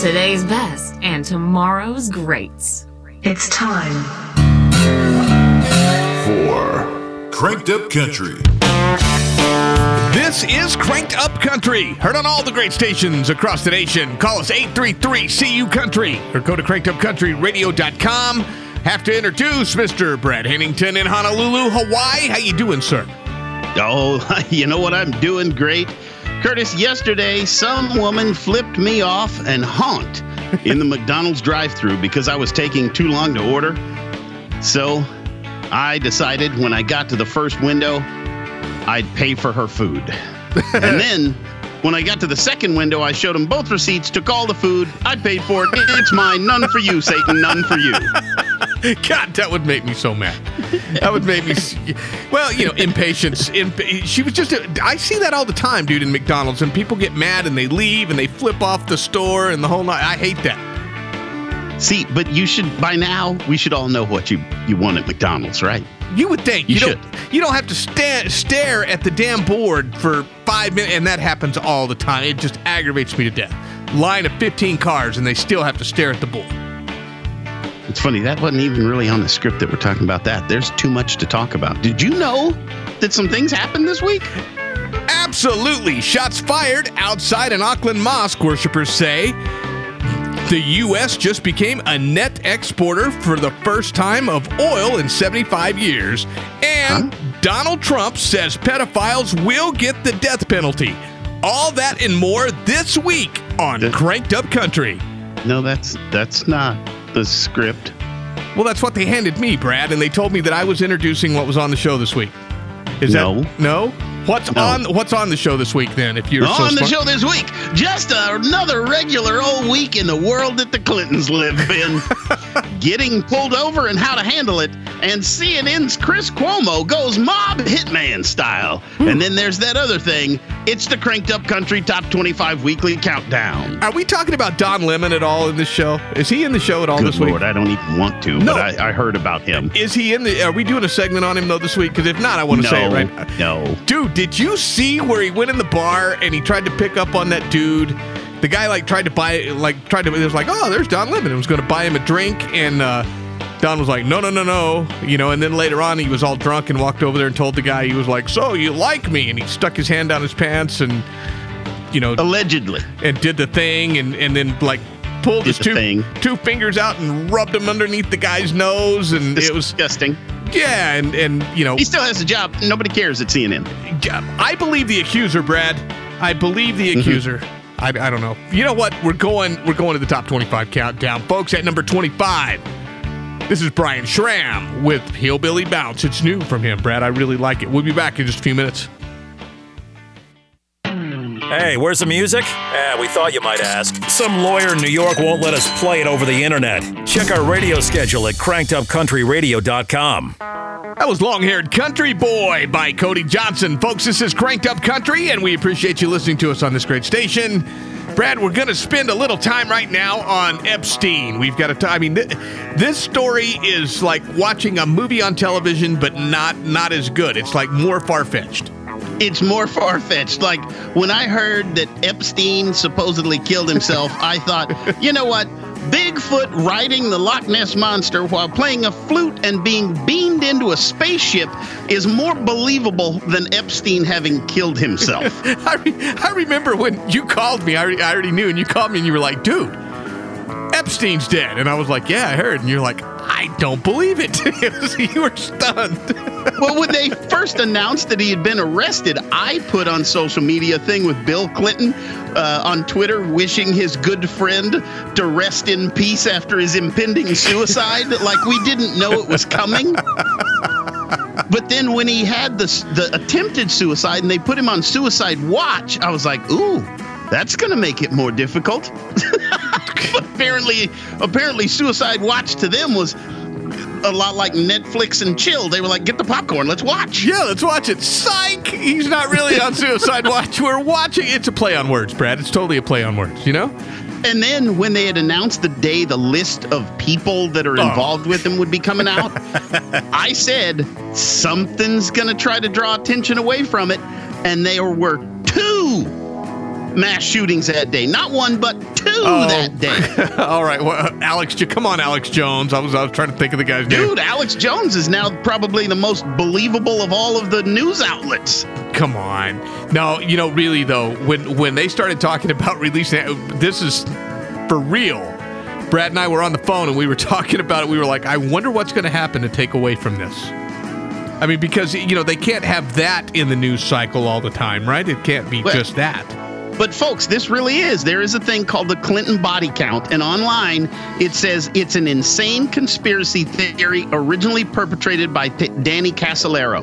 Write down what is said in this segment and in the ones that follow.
today's best and tomorrow's greats. It's time for Cranked Up Country. This is Cranked Up Country, heard on all the great stations across the nation. Call us 833-CU Country or go to crankedupcountryradio.com. Have to introduce Mr. Brad Hennington in Honolulu, Hawaii. How you doing, sir? Oh, you know what? I'm doing great. Curtis, yesterday some woman flipped me off and honked in the McDonald's drive-through because I was taking too long to order. So, I decided when I got to the first window, I'd pay for her food. and then when I got to the second window, I showed them both receipts, took all the food, I paid for it. It's mine, none for you, Satan, none for you. God, that would make me so mad. That would make me. Well, you know, impatience. Imp- she was just. A, I see that all the time, dude, in McDonald's, and people get mad and they leave and they flip off the store and the whole night. I hate that. See, but you should by now we should all know what you you want at McDonald's, right? You would think You you, should. don't. You don't have to sta- stare at the damn board for five minutes, and that happens all the time. It just aggravates me to death. Line of fifteen cars, and they still have to stare at the board. It's funny, that wasn't even really on the script that we're talking about that. There's too much to talk about. Did you know that some things happened this week? Absolutely. Shots fired outside an Auckland mosque, worshippers say. The U.S. just became a net exporter for the first time of oil in 75 years. And Donald Trump says pedophiles will get the death penalty. All that and more this week on Cranked Up Country. No, that's that's not the script. Well, that's what they handed me, Brad, and they told me that I was introducing what was on the show this week. Is No. that no? What's No. on what's on the show this week then if you're so on the show this week, just another regular old week in the world that the Clintons live in. Getting pulled over and how to handle it. And CNN's Chris Cuomo goes mob hitman style. And then there's that other thing. It's the Cranked Up Country Top 25 Weekly Countdown. Are we talking about Don Lemon at all in this show? Is he in the show at all Good this Lord, week? I don't even want to, No. but I, I heard about him. Is he in the? Are we doing a segment on him though this week? Because if not, I want to say it No, right. no. Dude, did you see where he went in the bar and he tried to pick up on that dude? The guy like tried to buy like tried to. It was like, oh, there's Don Lemon. and was going to buy him a drink, and uh, Don was like, no, no, no, no, you know. And then later on, he was all drunk and walked over there and told the guy he was like, so you like me? And he stuck his hand down his pants and you know Allegedly. and did the thing and and then like pulled his Did the two thing. two fingers out and rubbed them underneath the guy's nose and it was disgusting. yeah and and you know He still has a job. Nobody cares at CNN. I believe the accuser Brad I believe the Mm-hmm. accuser I, I don't know you know what we're going we're going to the top 25 countdown folks at number 25 this is Brian Schramm with Hillbilly Bounce it's new from him Brad I really like it we'll be back in just a few minutes Hey, where's the music? Eh, we thought you might ask. Some lawyer in New York won't let us play it over the internet. Check our radio schedule at crankedupcountryradio.com. That was Long Haired Country Boy by Cody Johnson. Folks, this is Cranked Up Country, and we appreciate you listening to us on this great station. Brad, we're going to spend a little time right now on Epstein. We've got to, t- I I mean, th- this story is like watching a movie on television, but not not as good. It's like more far fetched. it's more far fetched. Like when I heard that Epstein supposedly killed himself, I thought, you know what? Bigfoot riding the Loch Ness monster while playing a flute and being beamed into a spaceship is more believable than Epstein having killed himself. I, re- I remember when you called me, I, already- I already knew, and you called me and you were like, dude, Epstein's dead. And I was like, yeah, I heard. And you're like, I don't believe it. You were stunned. well, when they first announced that he had been arrested, I put on social media a thing with Bill Clinton uh, on Twitter wishing his good friend to rest in peace after his impending suicide, like we didn't know it was coming. But then when he had the the attempted suicide and they put him on suicide watch, I was like, ooh. That's going to make it more difficult. apparently, apparently, Suicide Watch to them was a lot like Netflix and chill. They were like, "Get the popcorn, let's watch." Yeah, let's watch it. Psych! He's not really on suicide watch. We're watching. It's a play on words, Brad. It's totally a play on words, you know? And then when they had announced the day the list of people that are Oh. involved with him would be coming out, I said something's going to try to draw attention away from it, and they were mass shootings that day. Not one, but two oh. that day. All right. Well, uh, Alex, come on, Alex Jones. I was I was trying to think of the guy's Dude, name. Dude, Alex Jones is now probably the most believable of all of the news outlets. Come on. No, you know, really though, when when they started talking about releasing this is for real. Brad and I were on the phone and we were talking about it. We were like, I wonder what's going to happen to take away from this. I mean, because you know they can't have that in the news cycle all the time, right? It can't be well, just that. But folks, this really is. There is a thing called the Clinton body count, and online it says it's an insane conspiracy theory originally perpetrated by T- Danny Casolaro.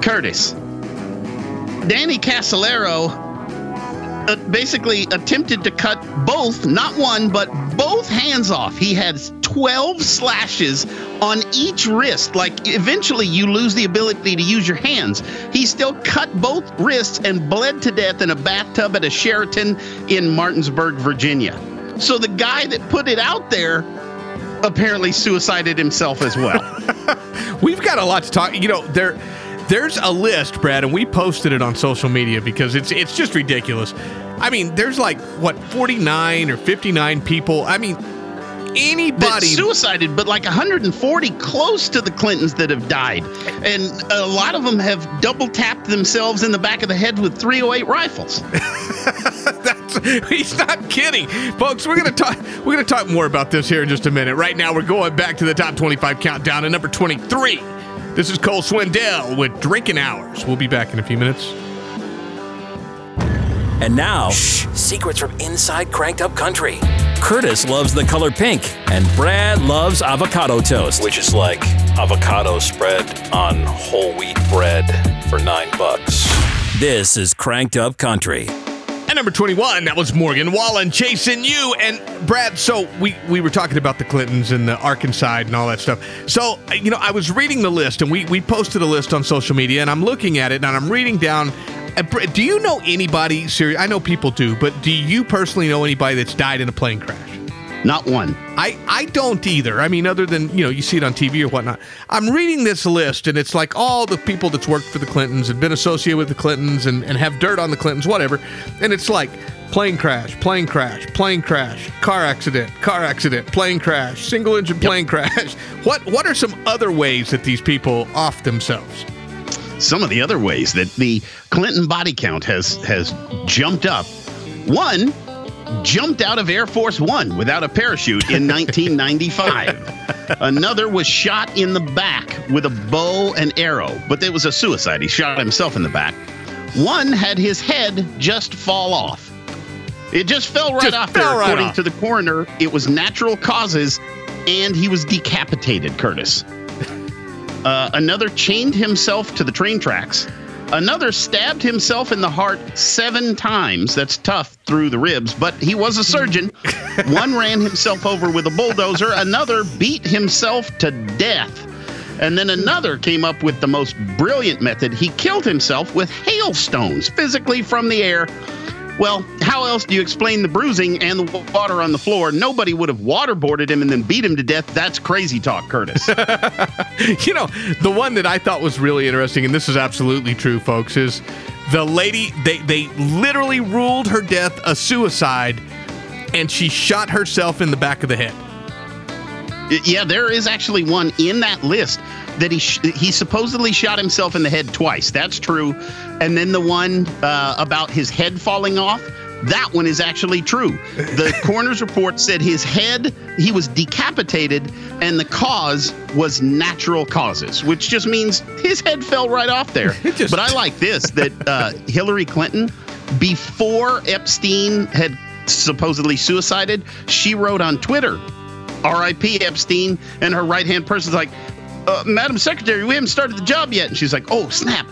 Curtis. Danny Casolaro uh, basically attempted to cut both, not one, but both hands off. He had 12 slashes on each wrist. Like eventually you lose the ability to use your hands. He still cut both wrists and bled to death in a bathtub at a Sheraton in Martinsburg, Virginia. So the guy that put it out there apparently suicided himself as well. We've got a lot to talk. You know, there there's a list, Brad, and we posted it on social media because it's it's just ridiculous. I mean, there's like what 49 or 59 people. I mean, anybody suicided, but like 140 close to the Clintons that have died, and a lot of them have double tapped themselves in the back of the head with 308 rifles. That's, he's not kidding, folks. We're gonna talk. We're gonna talk more about this here in just a minute. Right now, we're going back to the top 25 countdown at number 23. This is Cole Swindell with Drinking Hours. We'll be back in a few minutes. And now, shh, secrets from inside Cranked Up Country. Curtis loves the color pink, and Brad loves avocado toast, which is like avocado spread on whole wheat bread for nine bucks. This is Cranked Up Country. At number 21, that was Morgan Wallen chasing you. And Brad, so we, we were talking about the Clintons and the Arkansas and all that stuff. So, you know, I was reading the list and we, we posted a list on social media and I'm looking at it and I'm reading down Uh, do you know anybody? Serious? I know people do, but do you personally know anybody that's died in a plane crash? Not one. I, I don't either. I mean, other than, you know, you see it on TV or whatnot. I'm reading this list, and it's like all the people that's worked for the Clintons and been associated with the Clintons and, and have dirt on the Clintons, whatever. And it's like plane crash, plane crash, plane crash, car accident, car accident, plane crash, single engine plane yep. crash. What what are some other ways that these people off themselves? Some of the other ways that the Clinton body count has has jumped up. One jumped out of Air Force One without a parachute in 1995. Another was shot in the back with a bow and arrow, but it was a suicide. He shot himself in the back. One had his head just fall off. It just fell right just off there. Right According off. to the coroner, it was natural causes and he was decapitated, Curtis. Uh, another chained himself to the train tracks. Another stabbed himself in the heart seven times. That's tough through the ribs, but he was a surgeon. One ran himself over with a bulldozer. Another beat himself to death. And then another came up with the most brilliant method. He killed himself with hailstones physically from the air well, how else do you explain the bruising and the water on the floor? Nobody would have waterboarded him and then beat him to death. That's crazy talk, Curtis. you know, the one that I thought was really interesting, and this is absolutely true, folks, is the lady, they, they literally ruled her death a suicide and she shot herself in the back of the head. Yeah, there is actually one in that list that he sh- he supposedly shot himself in the head twice. That's true. And then the one uh, about his head falling off. That one is actually true. The coroner's report said his head, he was decapitated, and the cause was natural causes, which just means his head fell right off there. just... But I like this that uh, Hillary Clinton, before Epstein had supposedly suicided, she wrote on Twitter, R.I.P. Epstein, and her right hand person's like, uh, Madam Secretary, we haven't started the job yet. And she's like, oh, snap.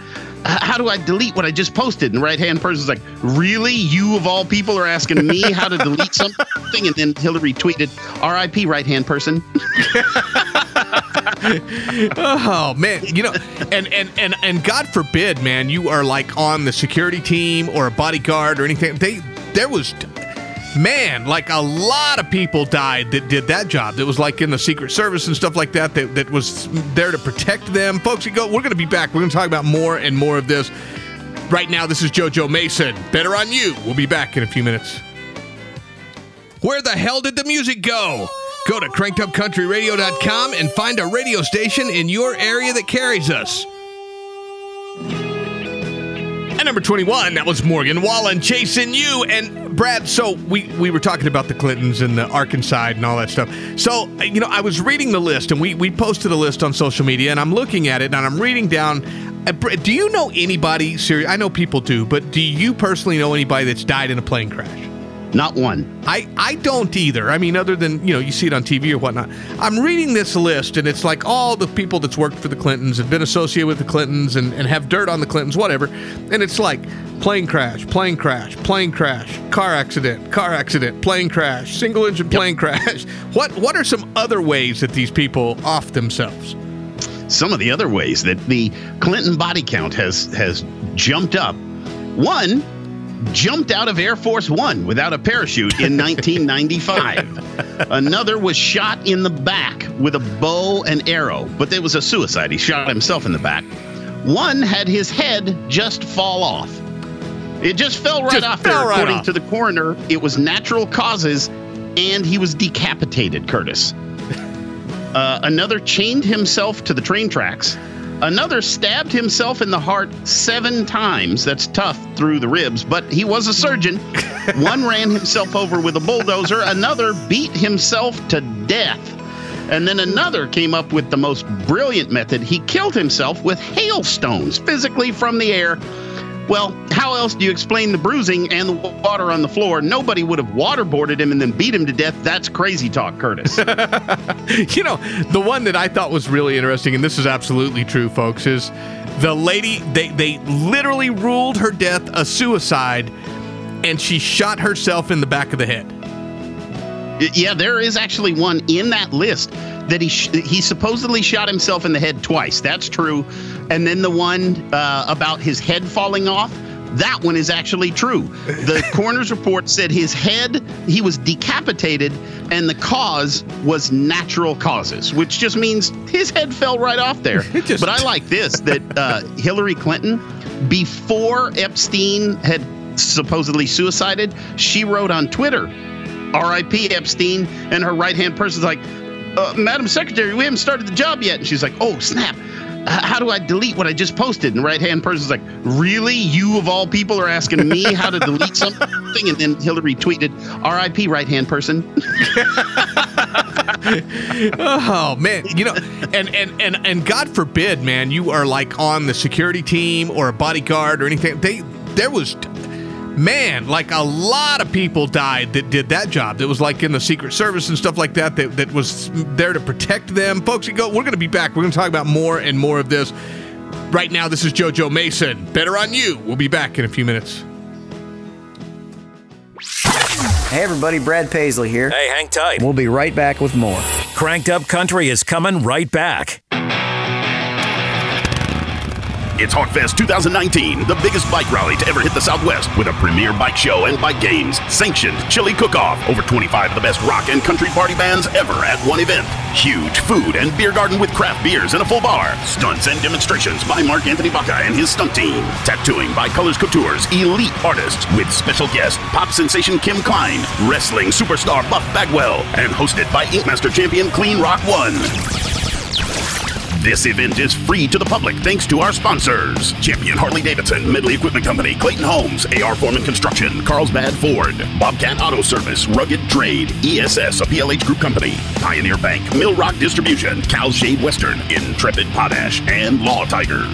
how do I delete what I just posted? And the right hand person's like, really? You of all people are asking me how to delete something? And then Hillary tweeted, RIP, right hand person. oh man, you know, and and and and God forbid, man, you are like on the security team or a bodyguard or anything. They there was man, like a lot of people died that did that job. That was like in the Secret Service and stuff like that. That, that was there to protect them. Folks, go. We're going to be back. We're going to talk about more and more of this. Right now, this is JoJo Mason. Better on you. We'll be back in a few minutes. Where the hell did the music go? Go to crankedupcountryradio.com and find a radio station in your area that carries us. At number 21, that was Morgan Wallen chasing you. And Brad, so we, we were talking about the Clintons and the Arkansas and all that stuff. So, you know, I was reading the list and we, we posted a list on social media and I'm looking at it and I'm reading down. Uh, Do you know anybody, serious? I know people do, but do you personally know anybody that's died in a plane crash? Not one. I, I don't either. I mean, other than, you know, you see it on TV or whatnot. I'm reading this list, and it's like all the people that's worked for the Clintons and been associated with the Clintons and, and have dirt on the Clintons, whatever. And it's like plane crash, plane crash, plane crash, car accident, car accident, plane crash, single engine plane crash. What what are some other ways that these people off themselves? Some of the other ways that the Clinton body count has has jumped up. One jumped out of Air Force One without a parachute in 1995. Another was shot in the back with a bow and arrow, but it was a suicide. He shot himself in the back. One had his head just fall off. It just fell right Just off fell there. right According off. to the coroner, it was natural causes, and he was decapitated, Curtis. Uh, another chained himself to the train tracks. Another stabbed himself in the heart seven times. That's tough through the ribs, but he was a surgeon. One ran himself over with a bulldozer. Another beat himself to death. And then another came up with the most brilliant method. He killed himself with hailstones physically from the air. Well, how else do you explain the bruising and the water on the floor? Nobody would have waterboarded him and then beat him to death. That's crazy talk, Curtis. you know, the one that I thought was really interesting, and this is absolutely true, folks, is the lady, they, they literally ruled her death a suicide, and she shot herself in the back of the head. Yeah, there is actually one in that list that he sh- he supposedly shot himself in the head twice. That's true. And then the one uh, about his head falling off, that one is actually true. The coroner's report said his head he was decapitated and the cause was natural causes, which just means his head fell right off there. Just- but I like this that uh, Hillary Clinton before Epstein had supposedly suicided, she wrote on Twitter R.I.P. Epstein, and her right hand person's like, uh, Madam Secretary, we haven't started the job yet. And she's like, Oh, snap. How do I delete what I just posted? And right hand person's like, Really? You of all people are asking me how to delete something? And then Hillary tweeted, RIP, right hand person. Oh man, you know, and and and and God forbid, man, you are like on the security team or a bodyguard or anything. They there was man, like a lot of people died that did that job. That was like in the Secret Service and stuff like that. That that was there to protect them. Folks, you go. We're going to be back. We're going to talk about more and more of this. Right now, this is JoJo Mason. Better on you. We'll be back in a few minutes. Hey everybody, Brad Paisley here. Hey, hang tight. We'll be right back with more. Cranked Up Country is coming right back. It's Hogfest 2019, the biggest bike rally to ever hit the Southwest with a premier bike show and bike games, sanctioned chili cook-off, over 25 of the best rock and country party bands ever at one event, huge food and beer garden with craft beers and a full bar, stunts and demonstrations by Mark Anthony Baca and his stunt team, tattooing by Colors Couture's elite artists with special guest pop sensation Kim Klein, wrestling superstar Buff Bagwell, and hosted by Inkmaster champion Cleen Rock One. This event is free to the public thanks to our sponsors Champion Harley Davidson, Medley Equipment Company, Clayton Homes, AR Foreman Construction, Carlsbad Ford, Bobcat Auto Service, Rugged Trade, ESS, a PLH Group Company, Pioneer Bank, Mill Rock Distribution, Cal Shade Western, Intrepid Potash, and Law Tigers.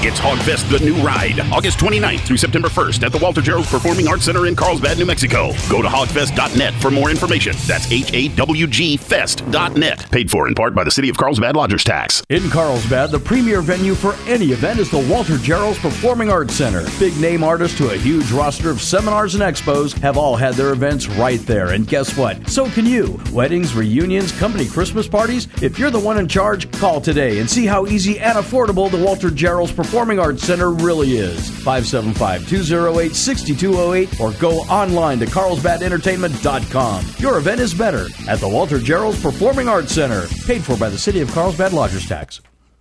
It's Hogfest The New Ride, August 29th through September 1st at the Walter Gerald Performing Arts Center in Carlsbad, New Mexico. Go to hogfest.net for more information. That's H A W G Fest.net. Paid for in part by the City of Carlsbad Lodgers Tax. In Carlsbad, the premier venue for any event is the Walter Gerrells Performing Arts Center. Big name artists to a huge roster of seminars and expos have all had their events right there. And guess what? So can you. Weddings, reunions, company Christmas parties. If you're the one in charge, call today and see how easy and affordable the Walter Gerrells Performing Arts Center really is. 575 208 6208 or go online to carlsbadentertainment.com. Your event is better at the Walter Gerrells Performing Arts Center. Paid for by the City of Carlsbad Lodgers Tax.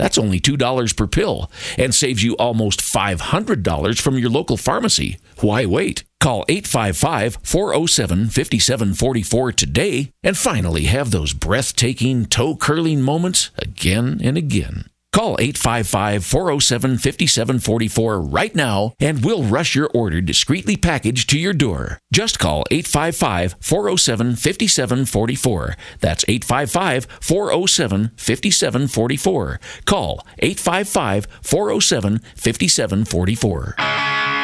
That's only $2 per pill and saves you almost $500 from your local pharmacy. Why wait? Call 855 407 5744 today and finally have those breathtaking, toe curling moments again and again. Call 855 407 5744 right now and we'll rush your order discreetly packaged to your door. Just call 855 407 5744. That's 855 407 5744. Call 855 407 5744.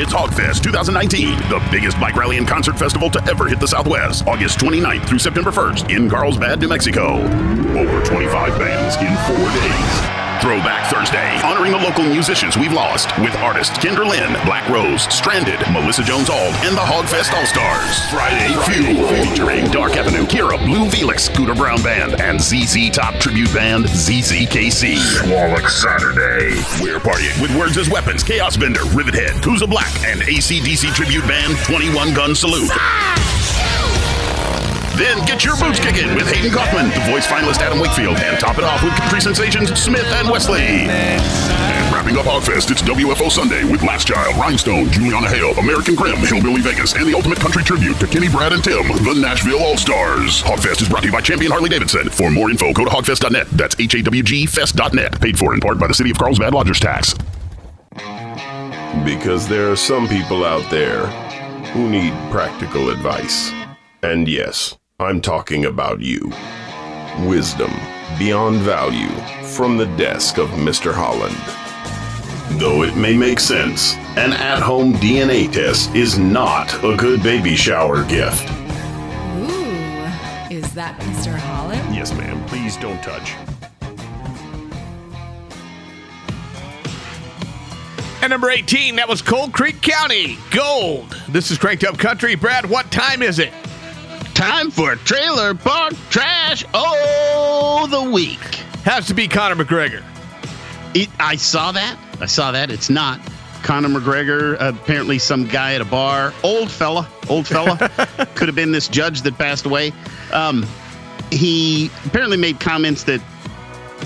It's Hogfest 2019, the biggest bike rally and concert festival to ever hit the Southwest. August 29th through September 1st in Carlsbad, New Mexico. Over 25 bands in four days. Throwback Thursday, honoring the local musicians we've lost with artists Kendra Lynn, Black Rose, Stranded, Melissa Jones Auld, and the Hogfest All Stars. Friday Fuel, featuring Dark Avenue, Kira, Blue Felix, Scooter Brown Band, and ZZ Top Tribute Band, ZZKC. Swallow Saturday. We're partying with Words as Weapons, Chaos Bender, Rivethead, Kuza Black, and ACDC Tribute Band, 21 Gun Salute. Then get your boots kicking with Hayden Kaufman, the voice finalist Adam Wakefield, and top it off with country sensations Smith and Wesley. And wrapping up Hogfest, it's WFO Sunday with Last Child, Rhinestone, Juliana Hale, American Grim, Hillbilly Vegas, and the ultimate country tribute to Kenny, Brad, and Tim, the Nashville All Stars. Hogfest is brought to you by Champion Harley Davidson. For more info, go to hogfest.net. That's H A W G Fest.net. Paid for in part by the City of Carlsbad Lodgers Tax. Because there are some people out there who need practical advice. And yes, I'm talking about you. Wisdom beyond value from the desk of Mr. Holland. Though it may make sense, an at home DNA test is not a good baby shower gift. Ooh, is that Mr. Holland? Yes, ma'am. Please don't touch. And number 18, that was Cold Creek County. Gold. This is Cranked Up Country. Brad, what time is it? Time for Trailer Park Trash Oh the Week. Has to be Conor McGregor. It, I saw that. I saw that. It's not. Conor McGregor, apparently some guy at a bar, old fella, old fella, could have been this judge that passed away. Um, he apparently made comments that.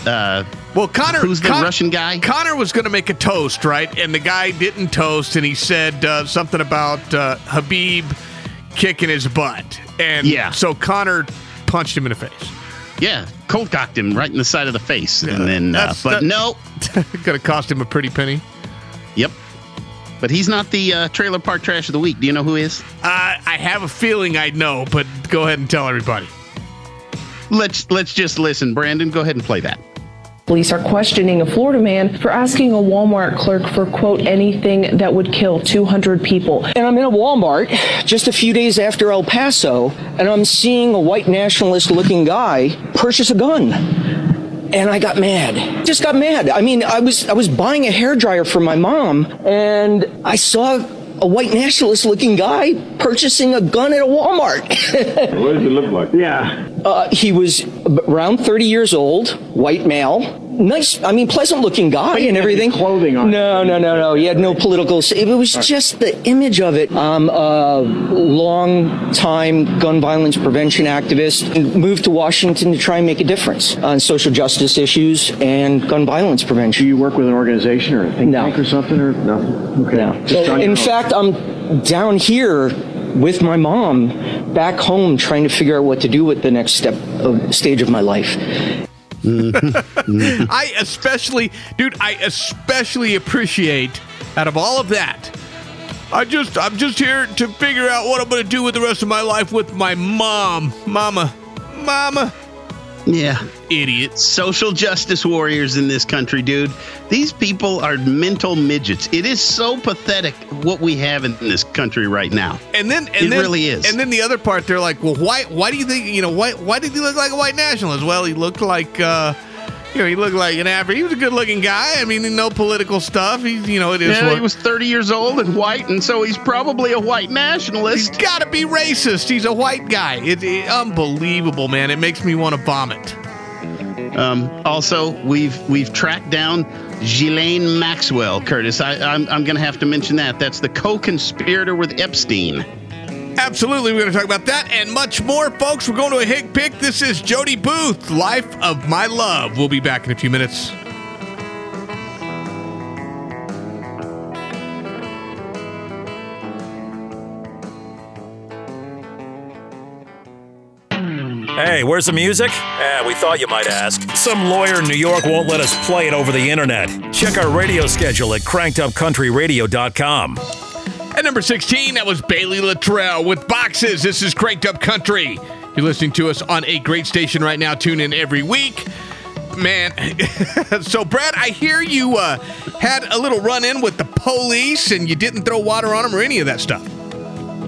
Uh, well, Conor, who's the Con- Russian guy? Conor was going to make a toast, right? And the guy didn't toast, and he said uh, something about uh, Khabib kicking his butt, and Yeah. so Conor punched him in the face. Yeah, cold cocked him right in the side of the face, and then. Uh, but that- no, to cost him a pretty penny. yep. But he's not the uh, Trailer Park Trash of the Week. Do you know who is? Uh, I have a feeling I know, but go ahead and tell everybody. Let's let's just listen. Brandon, go ahead and play that. Police are questioning a Florida man for asking a Walmart clerk for, quote, anything that would kill 200 people. And I'm in a Walmart just a few days after El Paso, and I'm seeing a white nationalist looking guy purchase a gun. And I got mad. Just got mad. I mean, I was I was buying a hairdryer for my mom, and I saw a white nationalist looking guy purchasing a gun at a Walmart. What does he look like? Yeah. Uh, he was around 30 years old, white male. Nice, I mean, pleasant looking guy and everything. Clothing on. No, no, no, no. He had no political. It was just the image of it. I'm a long time gun violence prevention activist. Moved to Washington to try and make a difference on social justice issues and gun violence prevention. Do you work with an organization or a think No. tank or something or nothing? Okay. No. In fact, I'm down here with my mom back home trying to figure out what to do with the next step of stage of my life. Mm-hmm. I especially, dude, I especially appreciate out of all of that. I just, I'm just here to figure out what I'm going to do with the rest of my life with my mom, mama, mama. Yeah. Idiots. Social justice warriors in this country, dude. These people are mental midgets. It is so pathetic what we have in this country right now. And then, and It then, really is. And then the other part, they're like, well, why, why do you think, you know, why, why did he look like a white nationalist? Well, he looked like, uh, you know, he looked like an average. He was a good-looking guy. I mean, no political stuff. He's, you know, it is. Yeah, what, he was 30 years old and white, and so he's probably a white nationalist. He's got to be racist. He's a white guy. It's it- unbelievable, man. It makes me want to vomit. Um, also, we've we've tracked down Ghislaine Maxwell, Curtis. I, I'm I'm going to have to mention that. That's the co-conspirator with Epstein. Absolutely, we're going to talk about that and much more, folks. We're going to a Hick Pick. This is Jody Booth, Life of My Love. We'll be back in a few minutes. Hey, where's the music? Eh, we thought you might ask. Some lawyer in New York won't let us play it over the internet. Check our radio schedule at crankedupcountryradio.com. At number 16, that was Bailey Latrell with Boxes. This is Cranked Up Country. You're listening to us on a great station right now. Tune in every week. Man, so Brad, I hear you uh, had a little run in with the police and you didn't throw water on them or any of that stuff.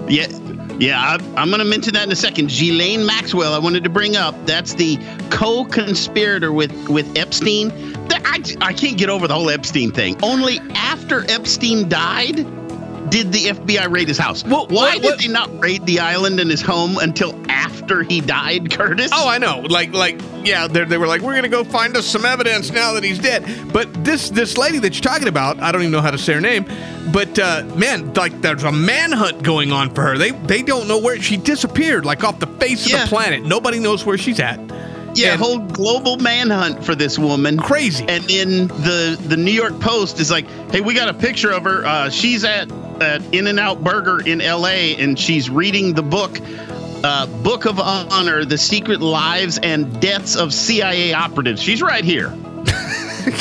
Yeah, yeah, I, I'm going to mention that in a second. Ghislaine Maxwell, I wanted to bring up. That's the co-conspirator with with Epstein. I, I can't get over the whole Epstein thing. Only after Epstein died did the FBI raid his house. Well, why did they not raid the island and his home until after he died, Curtis? Oh, I know. Like, like, yeah, they they were like, we're gonna go find us some evidence now that he's dead. But this this lady that you're talking about, I don't even know how to say her name, but uh, man, like, there's a manhunt going on for her. They they don't know where she disappeared, like off the face of the planet. Nobody knows where she's at. Yeah, And- whole global manhunt for this woman. Crazy. And then the the New York Post is like, hey, we got a picture of her. Uh, she's at at In and Out Burger in L.A. and she's reading the book. Uh, book of Honor: The Secret Lives and Deaths of CIA Operatives. She's right here.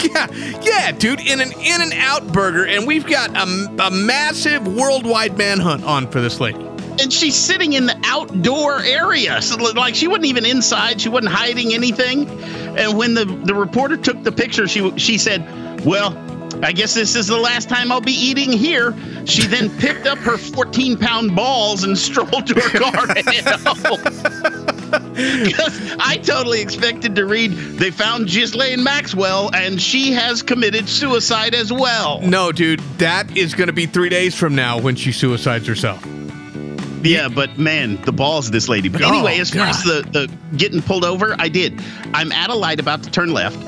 yeah, yeah, dude, in an In and Out burger, and we've got a, a massive worldwide manhunt on for this lady. And she's sitting in the outdoor area. So, like, she wasn't even inside. She wasn't hiding anything. And when the, the reporter took the picture, she, she said, Well, I guess this is the last time I'll be eating here. She then picked up her 14 pound balls and strolled to her car headed home. I totally expected to read they found Ghislaine Maxwell and she has committed suicide as well. No, dude, that is going to be three days from now when she suicides herself. Yeah, but man, the balls of this lady. But Oh, anyway, as far as the, the getting pulled over, I did. I'm at a light about to turn left.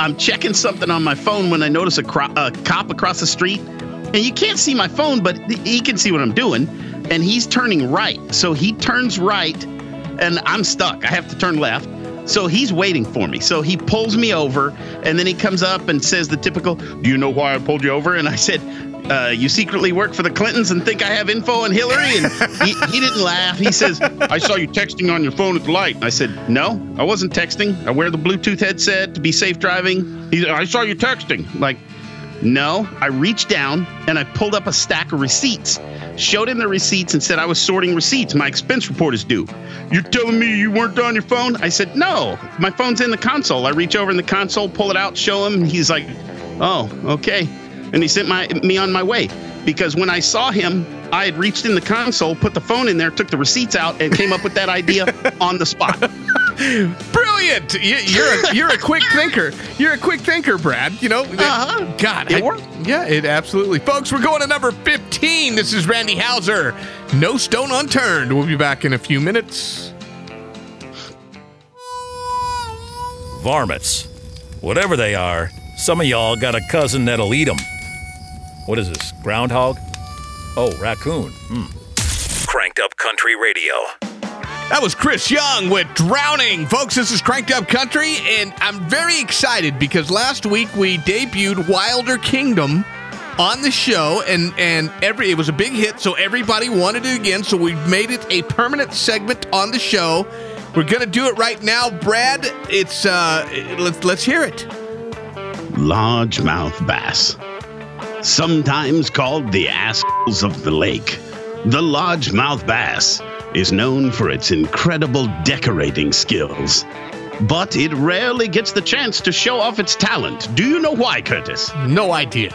I'm checking something on my phone when I notice a, cro- a cop across the street. And you can't see my phone, but he can see what I'm doing. And he's turning right. So he turns right, and I'm stuck. I have to turn left. So he's waiting for me. So he pulls me over, and then he comes up and says the typical, Do you know why I pulled you over? And I said, uh, You secretly work for the Clintons and think I have info on Hillary? And he, he didn't laugh. He says, I saw you texting on your phone at the light. I said, No, I wasn't texting. I wear the Bluetooth headset to be safe driving. He said, I saw you texting. Like, no, I reached down and I pulled up a stack of receipts, showed him the receipts, and said I was sorting receipts. My expense report is due. You're telling me you weren't on your phone? I said, no, my phone's in the console. I reach over in the console, pull it out, show him. He's like, oh, okay. And he sent my me on my way because when I saw him, I had reached in the console, put the phone in there, took the receipts out, and came up with that idea on the spot. Brilliant! You- You're a, you're a quick thinker. You're a quick thinker, Brad. You know, Uh-huh. God, It I- worked. Yeah, it absolutely. Folks, we're going to number 15. This is Randy Houser. No stone unturned. We'll be back in a few minutes. Varmints. Whatever they are, some of y'all got a cousin that'll eat them. What is this? Groundhog? Oh, raccoon. Hmm. Cranked Up Country Radio. That was Chris Young with Drowning. Folks, this is Cranked Up Country, and I'm very excited because last week we debuted Wilder Kingdom on the show and and every it was a big hit so everybody wanted it again so we made it a permanent segment on the show we're gonna do it right now brad it's uh let's let's hear it largemouth bass, sometimes called the assholes of the lake. The largemouth bass is known for its incredible decorating skills, but it rarely gets the chance to show off its talent. Do you know why, Curtis? no idea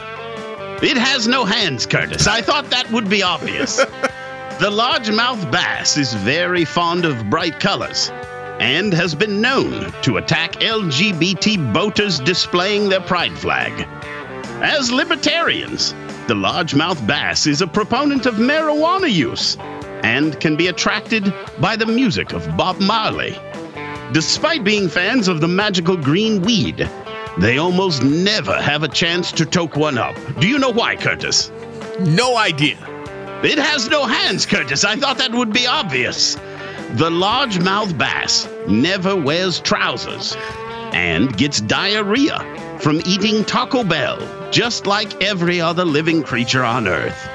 It has no hands, Curtis. I thought that would be obvious. the largemouth bass is very fond of bright colors. and has been known to attack LGBT boaters displaying their pride flag. As libertarians, the largemouth bass is a proponent of marijuana use and can be attracted by the music of Bob Marley. Despite being fans of the magical green weed, they almost never have a chance to toke one up. Do you know why, Curtis? No idea. It has no hands, Curtis. I thought that would be obvious. The largemouth bass never wears trousers and gets diarrhea from eating Taco Bell, just like every other living creature on Earth.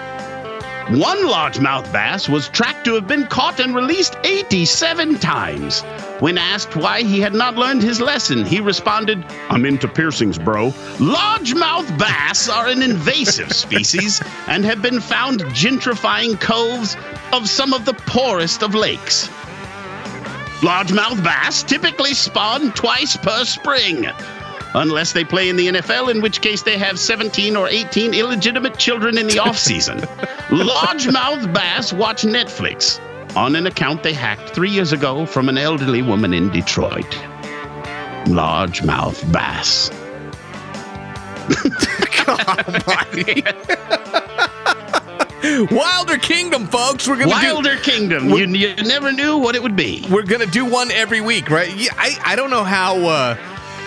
One largemouth bass was tracked to have been caught and released 87 times. When asked why he had not learned his lesson, he responded, I'm into piercings, bro. Largemouth bass are an invasive species and have been found gentrifying coves of some of the poorest of lakes. Largemouth bass typically spawn twice per spring, unless they play in the NFL, in which case they have 17 or 18 illegitimate children in the offseason. Largemouth bass watch Netflix on an account they hacked three years ago from an elderly woman in Detroit. Largemouth bass. Wilder Kingdom, folks. We're gonna Wilder do, Kingdom. You, you never knew what it would be. We're gonna do one every week, right? Yeah, I, I don't know how uh,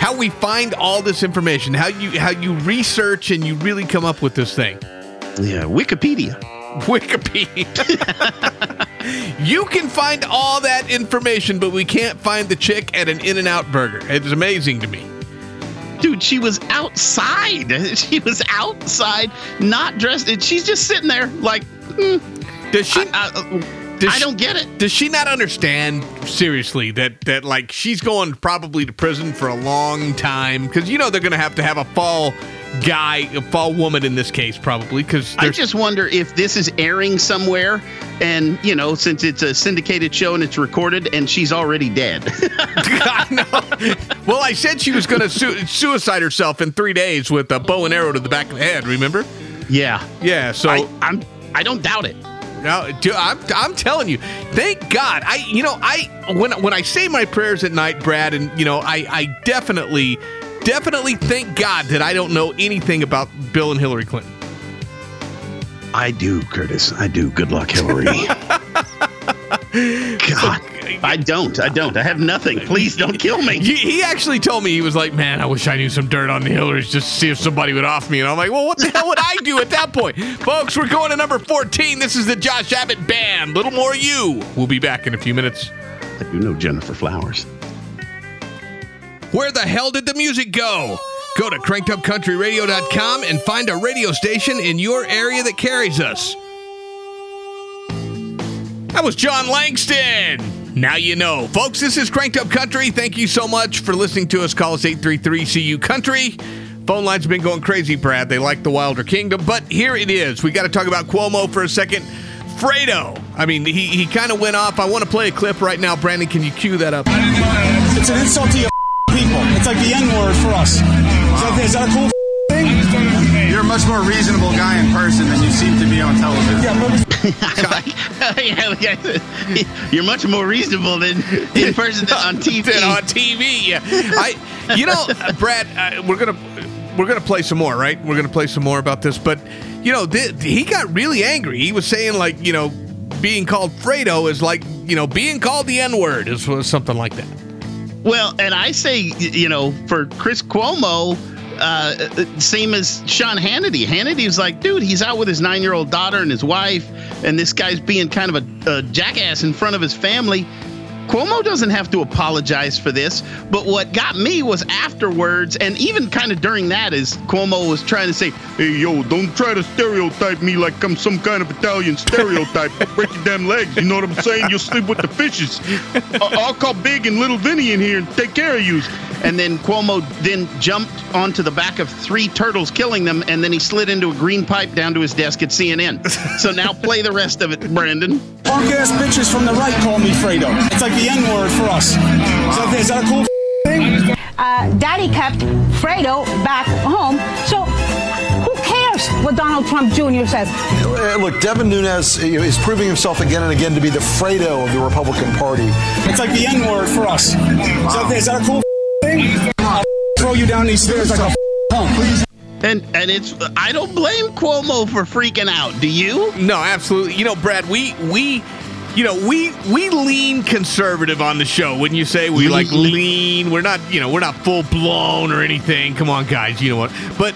how we find all this information, how you how you research and you really come up with this thing. Yeah, Wikipedia. Wikipedia. you can find all that information, but we can't find the chick at an In and Out burger. It's amazing to me. Dude, she was outside. She was outside, not dressed. and She's just sitting there, like, hmm, Does she? I, I, I don't get it. Does she not understand seriously that that like she's going probably to prison for a long time because you know they're gonna have to have a fall guy, a fall woman in this case probably because I just wonder if this is airing somewhere, and you know, since it's a syndicated show and it's recorded, and she's already dead. well, I said she was gonna su- suicide herself in three days with a bow and arrow to the back of the head. Remember? yeah, Yeah. So I, I'm. I don't doubt it. No, dude, I'm, I'm telling you, thank God. I, you know, I when when I say my prayers at night, Brad, and you know, I, I definitely, definitely thank God that I don't know anything about Bill and Hillary Clinton. I do, Curtis. I do. Good luck, Hillary. God, I don't. I don't. I have nothing. Please don't kill me. He, he actually told me he was like, "Man, I wish I knew some dirt on the Hillarys just to see if somebody would off me." And I'm like, "Well, what the hell would I do at that point, folks?" We're going to number 14. This is the Josh Abbott Band. Little more you. We'll be back in a few minutes. I do know Gennifer Flowers. Where the hell did the music go? Go to crankedupcountryradio.com and find a radio station in your area that carries us. That was Jon Langston. Now you know. Folks, this is Cranked Up Country. Thank you so much for listening to us. Call us 833-CU Country. Phone lines have been going crazy, Brad. They like the Wilder Kingdom. But here it is. We got to talk about Cuomo for a second. Fredo. I mean, he, he kind of went off. I want to play a clip right now. Brandon, can you cue that up? It's an insult to your people. It's like the N word for us. Is that, is that a cool a much more reasonable guy in person than you seem to be on television. You're much more reasonable than in person than on TV. Than on TV. Yeah. I, you know, Brad, uh, we're gonna we're gonna play some more, right? We're gonna play some more about this, but you know, th- he got really angry. He was saying like, you know, being called Fredo is like, you know, being called the N word is something like that. Well, and I say, you know, for Chris Cuomo, uh, same as Sean Hannity. Hannity's like, dude, he's out with his nine year old daughter and his wife, and this guy's being kind of a, a jackass in front of his family. Cuomo doesn't have to apologize for this, but what got me was afterwards, and even kind of during that, is Cuomo was trying to say, "Hey, yo, don't try to stereotype me like I'm some kind of Italian stereotype. Break your damn legs. You know what I'm saying? You'll sleep with the fishes. I- I'll call Big and Little Vinny in here and take care of you." And then Cuomo then jumped onto the back of three turtles, killing them, and then he slid into a green pipe down to his desk at CNN. so now play the rest of it, Brandon. Punk ass bitches from the right call me Fredo. It's like the N word for us. Is that, is that a cool thing? uh, daddy kept Fredo back home. So who cares cares what Donald Trump Jr. says? Uh, Look, Devin Nunes is proving himself again and again to be the Fredo of the Republican Party. It's like the N word for us. Is that, is that a cool thing? I'll throw you down these stairs like a punk. And and it's I don't blame Cuomo for freaking out. Do you? No, absolutely. You know, Brad, we we you know, we we lean conservative on the show. Wouldn't you say we like lean? We're not, you know, we're not full blown or anything. Come on, guys, you know what? But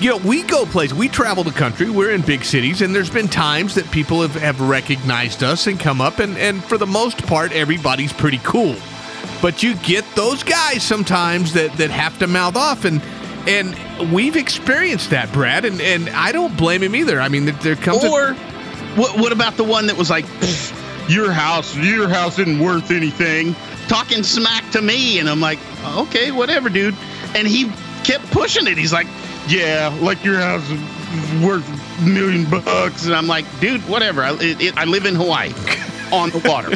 you know, we go places. We travel the country. We're in big cities, and there's been times that people have, have recognized us and come up, and and for the most part, everybody's pretty cool. But you get those guys sometimes that that have to mouth off, and and we've experienced that, Brad, and and I don't blame him either. I mean, there- comes a- Or what what about the one that was like, "Pfft, your house, your house isn't worth anything, talking smack to me, and I'm like, okay, whatever, dude. And he kept pushing it. He's like, yeah, like your house is worth a million bucks, and I'm like, dude, whatever. I, it, it, I live in Hawaii, on the water.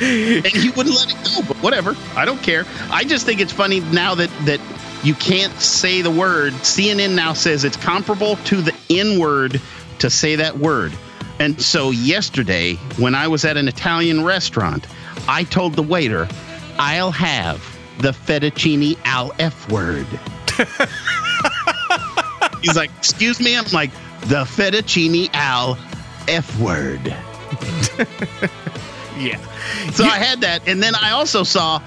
and he wouldn't let it go, but whatever. I don't care. I just think it's funny now that that you can't say the word. CNN now says it's comparable to the N word to say that word. And so yesterday, when I was at an Italian restaurant, I told the waiter, I'll have the fettuccine al F word. He's like, excuse me? I'm like, the fettuccine al F word. yeah. So I had that. And then I also saw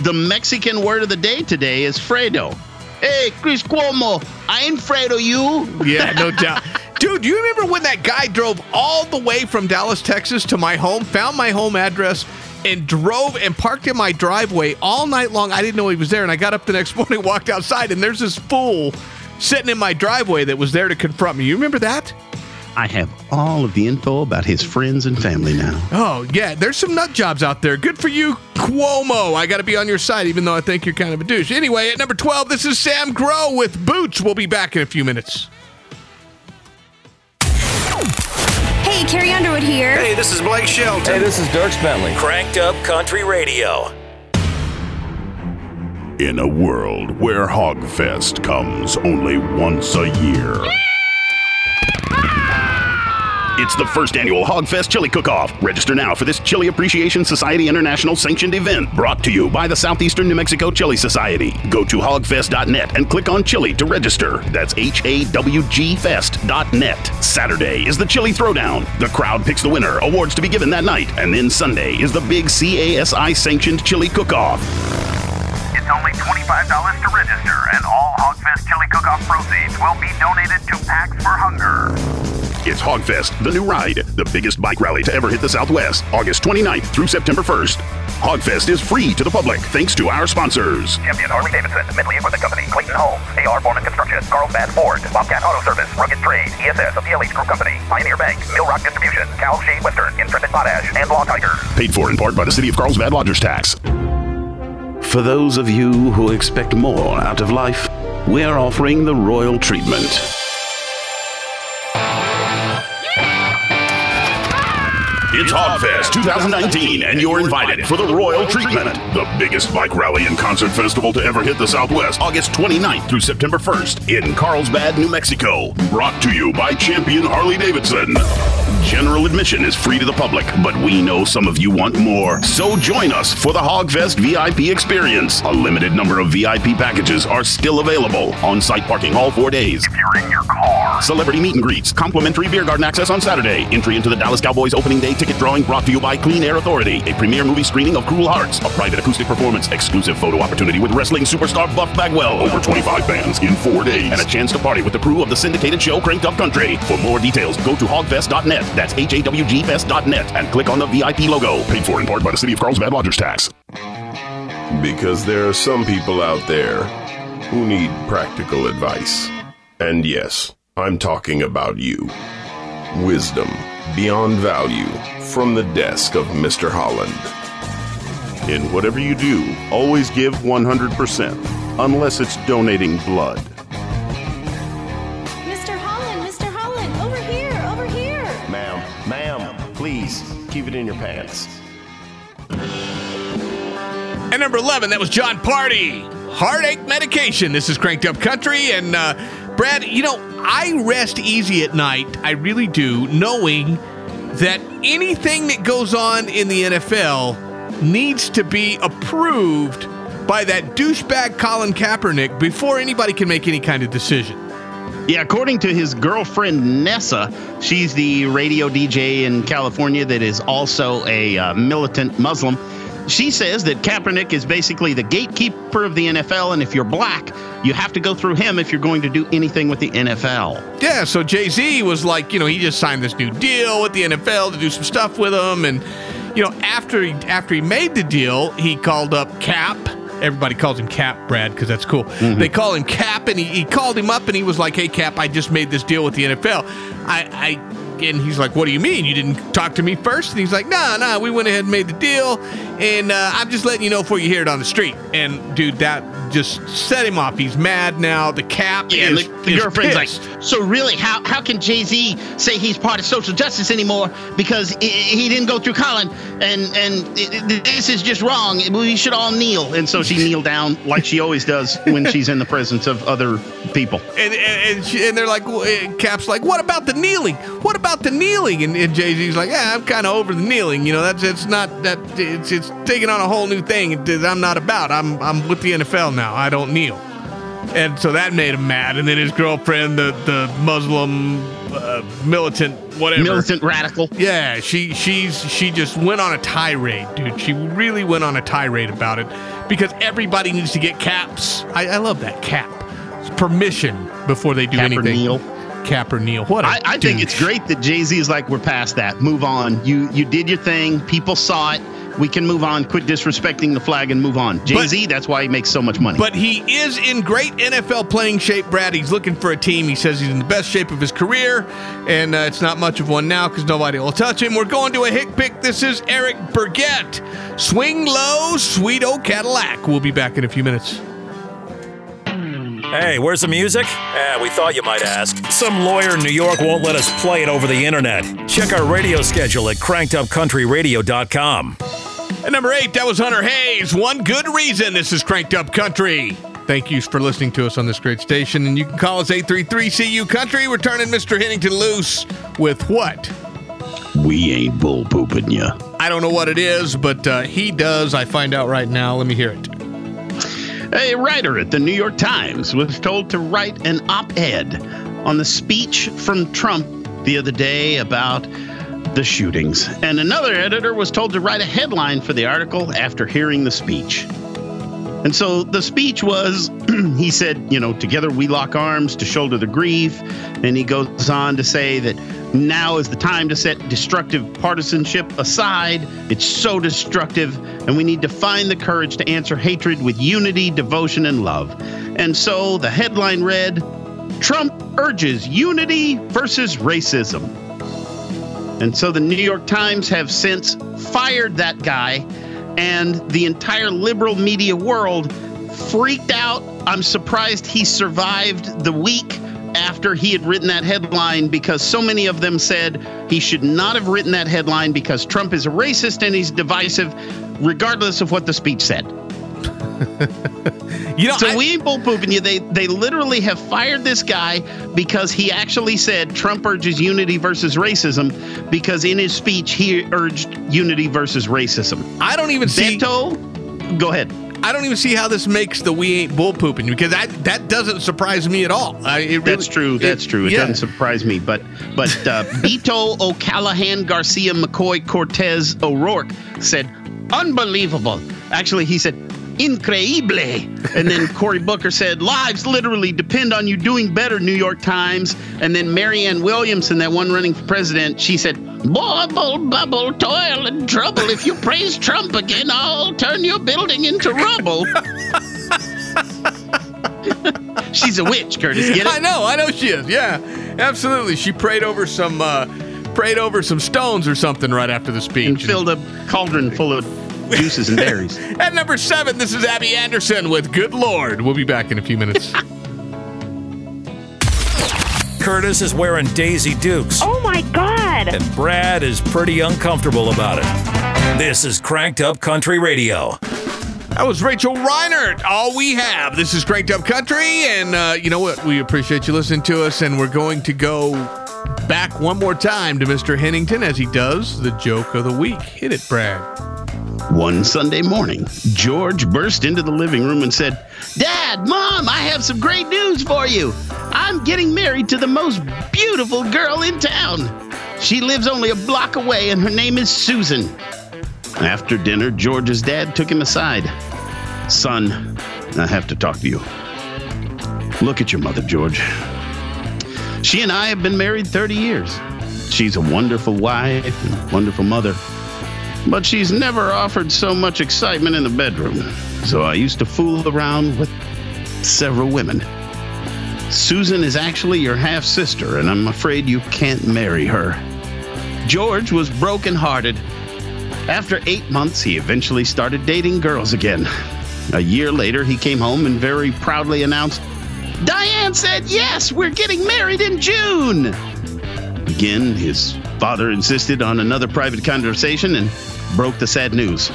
the Mexican word of the day today is Fredo. Hey, Chris Cuomo, I ain't Fredo you. Yeah, no doubt. Dude, you remember when that guy drove all the way from Dallas, Texas to my home, found my home address, and drove and parked in my driveway all night long? I didn't know he was there. And I got up the next morning, walked outside, and there's this fool sitting in my driveway that was there to confront me. You remember that? I have all of the info about his friends and family now. Oh, yeah, there's some nut jobs out there. Good for you, Cuomo. I got to be on your side, even though I think you're kind of a douche. Anyway, at number 12, this is Sam Grow with Boots. We'll be back in a few minutes. Hey, Carrie Underwood here. Hey, this is Blake Shelton. Hey, this is Dierks Bentley. Cranked Up Country Radio. In a world where Hogfest comes only once a year. Ah! It's the first annual Hogfest Chili Cook-Off. Register now for this Chili Appreciation Society International sanctioned event brought to you by the Southeastern New Mexico Chili Society. Go to hogfest.net and click on chili to register. That's H-A-W-G fest.net. Saturday is the Chili Throwdown. The crowd picks the winner, awards to be given that night. And then Sunday is the big CASI sanctioned Chili Cook-Off. It's only $25 to register, and all Hogfest Chili Cook-Off proceeds will be donated to Packs for Hunger. It's Hogfest, the new ride, the biggest bike rally to ever hit the Southwest, August 29th through September 1st. Hogfest is free to the public thanks to our sponsors. Champion Harley Davidson, Midley Equipment Company, Clayton Homes, AR Foreman Construction, Carlsbad Ford, Bobcat Auto Service, Rugged Trade, ESS of the LH Group Company, Pioneer Bank, Mill Rock Distribution, Cal Shade Western, Intrepid Potash, and Law Tiger. Paid for in part by the City of Carlsbad Lodgers Tax. For those of you who expect more out of life, we're offering the Royal Treatment. It's Hogfest 2019, and you're invited for the Royal Treatment, the biggest bike rally and concert festival to ever hit the Southwest, August 29th through September 1st in Carlsbad, New Mexico. Brought to you by Champion Harley Davidson. General admission is free to the public, but we know some of you want more. So join us for the Hogfest VIP experience. A limited number of VIP packages are still available. On site parking all four days. If you're in your car, Celebrity meet and greets, complimentary beer garden access on Saturday, entry into the Dallas Cowboys opening day ticket drawing brought to you by Clean Air Authority, a premiere movie screening of Cruel Hearts, a private acoustic performance, exclusive photo opportunity with wrestling superstar Buff Bagwell, over 25 bands in four days, and a chance to party with the crew of the syndicated show Cranked Up Country. For more details, go to hogfest.net, that's H-A-W-G fest.net, and click on the VIP logo, paid for in part by the City of Carlsbad Lodgers Tax. Because there are some people out there who need practical advice. And yes, I'm talking about you. Wisdom beyond value from the desk of Mr. Holland. In whatever you do, always give 100%, unless it's donating blood. Keep it in your pants. At number 11, that was Jon Pardi. Heartache medication. This is Cranked Up Country, and uh, Brad, you know, I rest easy at night. I really do, knowing that anything that goes on in the NFL needs to be approved by that douchebag Colin Kaepernick before anybody can make any kind of decision. Yeah, according to his girlfriend Nessa, she's the radio DJ in California that is also a uh, militant Muslim. She says that Kaepernick is basically the gatekeeper of the NFL, and if you're black, you have to go through him if you're going to do anything with the NFL. Yeah, so Jay Z was like, you know, he just signed this new deal with the NFL to do some stuff with them, and you know, after he after he made the deal, he called up Cap. Everybody calls him Cap, Brad, because that's cool. Mm-hmm. They call him Cap, and he, he called him up, and he was like, "Hey, Cap, I just made this deal with the NFL. I, I and he's like, "What do you mean? You didn't talk to me first? And he's like, "No, no, we went ahead and made the deal, and uh, I'm just letting you know before you hear it on the street." And dude, that just set him off. He's mad now. The cap Yeah, and is, the, the is girlfriend's pissed. like, so really, how how can Jay Z say he's part of social justice anymore because he didn't go through Colin and and i- i- this is just wrong. We should all kneel. And so she kneeled down like she always does when she's in the presence of other people. And and, and, she, and they're like, Cap's like, what about the kneeling? What about the kneeling? And, and Jay Z's like, yeah, I'm kind of over the kneeling. You know, that's it's not that it's it's taking on a whole new thing that I'm not about. I'm I'm with the NFL now. I don't kneel. And so that made him mad. And then his girlfriend, the the Muslim uh, militant, whatever, Militant radical. Yeah, she she's she just went on a tirade, dude. She really went on a tirade about it because everybody needs to get caps. I, I love that cap. It's permission before they do Cap or anything. kneel. Cap or kneel. What a I, I think it's great that Jay Z is like, we're past that. Move on. You you did your thing. People saw it. We can move on. Quit disrespecting the flag and move on. Jay Z, that's why he makes so much money. But he is in great NFL playing shape, Brad. He's looking for a team. He says he's in the best shape of his career, and uh, it's not much of one now because nobody will touch him. We're going to a hick pick. This is Eric Burgett. Swing low, sweet old Cadillac. We'll be back in a few minutes. Hey, where's the music? Eh, we thought you might ask. Some lawyer in New York won't let us play it over the internet. Check our radio schedule at crankedupcountryradio.com. At number eight, that was Hunter Hayes. One good reason this is Cranked Up Country. Thank you for listening to us on this great station. And you can call us 833 CU Country. We're turning Mr. Hennington loose with what? we ain't bull pooping you. I don't know what it is, but uh, he does. I find out right now. Let me hear it. A writer at the New York Times was told to write an op ed on the speech from Trump the other day about the shootings. And another editor was told to write a headline for the article after hearing the speech. And so the speech was he said, you know, together we lock arms to shoulder the grief. And he goes on to say that now is the time to set destructive partisanship aside. It's so destructive, and we need to find the courage to answer hatred with unity, devotion, and love. And so the headline read Trump urges unity versus racism. And so the New York Times have since fired that guy, and the entire liberal media world freaked out. I'm surprised he survived the week after he had written that headline because so many of them said he should not have written that headline because Trump is a racist and he's divisive, regardless of what the speech said. You know, so we ain't bull pooping you. They they literally have fired this guy because he actually said Trump urges unity versus racism because in his speech he urged unity versus racism. I don't even see. Beto, go ahead. I don't even see how this makes the we ain't bull pooping because that that doesn't surprise me at all. I, it really, That's true. That's it- true. It yeah. doesn't surprise me. But but uh, Beto O'Callahan Garcia McCoy Cortez O'Rourke said, "Unbelievable." Actually, he said, "Increíble." And then Cory Booker said, "Lives literally depend on you doing better." New York Times. And then Marianne Williamson, that one running for president, she said, "Bubble, bubble, toil and trouble. If you praise Trump again, I'll turn your building into rubble." She's a witch, Curtis. Get it? I know, I know she is. Yeah, absolutely. She prayed over some uh, prayed over some stones or something right after the speech. and filled a cauldron full of juices and berries. At number seven, this is Abby Anderson with "Good Lord." We'll be back in a few minutes. Curtis is wearing Daisy Dukes. Oh my God! And Brad is pretty uncomfortable about it. This is Cranked Up Country Radio. That was Rachel Reinert. All we have. This is Cranked Up Country, and uh, you know what? We appreciate you listening to us, and we're going to go back one more time to Mr. Hennington as he does the joke of the week. Hit it, Brad. One Sunday morning, George burst into the living room and said, Dad, Mom, I have some great news for you. I'm getting married to the most beautiful girl in town. She lives only a block away, and her name is Susan. After dinner, George's dad took him aside. Son, I have to talk to you. Look at your mother, George. She and I have been married 30 years. She's a wonderful wife and wonderful mother. But she's never offered so much excitement in the bedroom. So I used to fool around with several women. Susan is actually your half sister, and I'm afraid you can't marry her. George was brokenhearted. After eight months, he eventually started dating girls again. A year later, he came home and very proudly announced, Diane said, Yes, we're getting married in June. Again, his father insisted on another private conversation and broke the sad news.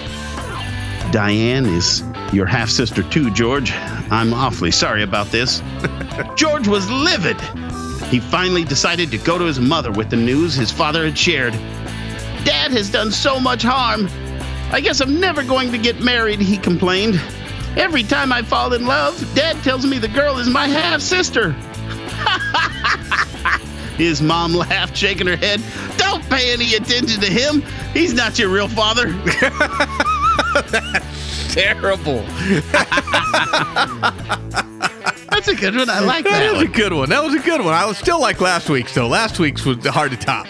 Diane is your half sister, too, George. I'm awfully sorry about this. George was livid. He finally decided to go to his mother with the news his father had shared. Dad has done so much harm. I guess I'm never going to get married, he complained. Every time I fall in love, Dad tells me the girl is my half sister. His mom laughed, shaking her head. Don't pay any attention to him. He's not your real father. That's terrible. That's a good one. I like that. That was one. a good one. That was a good one. I was still like last week's though. Last week's was hard to top.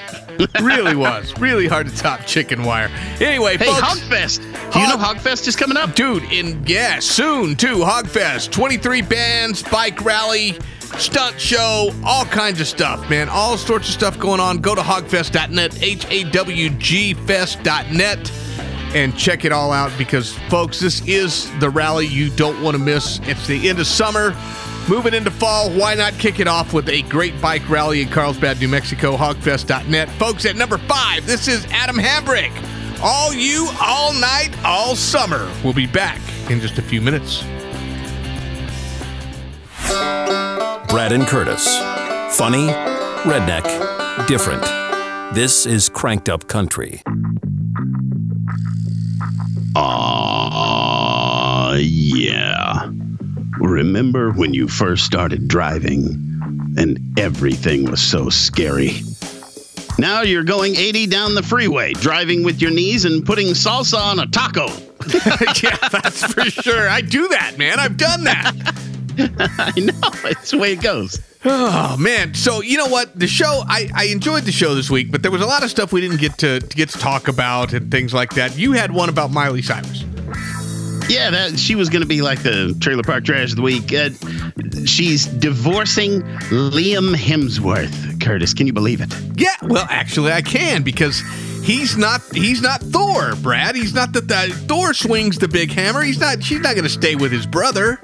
really was. Really hard to top chicken wire. Anyway, Hey, folks. Hogfest. Do you know Hogfest is coming up? Dude, in yeah, soon too. Hogfest. 23 bands, bike rally, stunt show, all kinds of stuff, man. All sorts of stuff going on. Go to hogfest.net, H A W G fest.net and check it all out because folks, this is the rally you don't want to miss. It's the end of summer. Moving into fall, why not kick it off with a great bike rally in Carlsbad, New Mexico, hogfest.net. Folks, at number five, this is Adam Hambrick. All you, all night, all summer. We'll be back in just a few minutes. Brad and Curtis. Funny, redneck, different. This is Cranked Up Country. Aw, yeah. Remember when you first started driving and everything was so scary? Now you're going 80 down the freeway, driving with your knees and putting salsa on a taco. yeah, that's for sure. I do that, man. I've done that. I know. It's the way it goes. Oh man! So you know what? The show I, I enjoyed the show this week, but there was a lot of stuff we didn't get to, to get to talk about and things like that. You had one about Miley Cyrus. Yeah, that she was going to be like the trailer park trash of the week. Uh, she's divorcing Liam Hemsworth. Curtis, can you believe it? Yeah, well, actually, I can because he's not he's not Thor, Brad. He's not that the Thor swings the big hammer. He's not. She's not going to stay with his brother.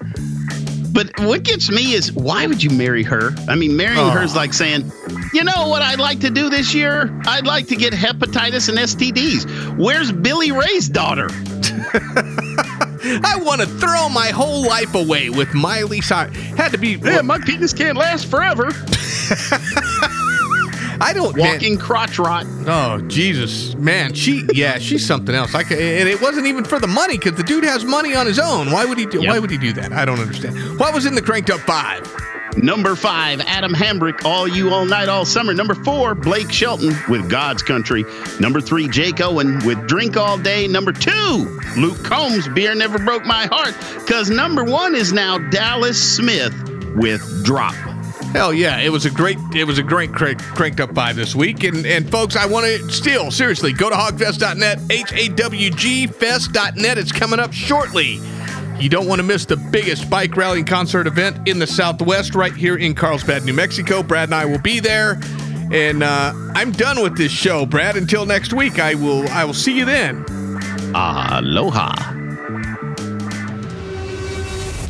But what gets me is why would you marry her? I mean, marrying Oh. her is oh. like saying, you know what I'd like to do this year? I'd like to get hepatitis and STDs. Where's Billy Ray's daughter? I want to throw my whole life away with Miley Cyrus. Had to be. Yeah, my penis can't last forever. I don't man- Walking crotch rot. Oh Jesus, man, she yeah, she's something else. Like, and it wasn't even for the money because the dude has money on his own. Why would he do? Why would he do that? I don't understand. What was in the cranked up five? Number five, Adam Hambrick, All You All Night All Summer. Number four, Blake Shelton with God's Country. Number three, Jake Owen with Drink All Day. Number two, Luke Combs, Beer Never Broke My Heart. Because number one is now Dallas Smith with Drop. Hell yeah, it was a great it was a great crank, cranked up five this week. And and folks, I want to still seriously go to hogfest.net, H A W G fest.net. It's coming up shortly. You don't want to miss the biggest bike rally and concert event in the Southwest right here in Carlsbad, New Mexico. Brad and I will be there. And uh, I'm done with this show, Brad. Until next week, I will I will see you then. Aloha.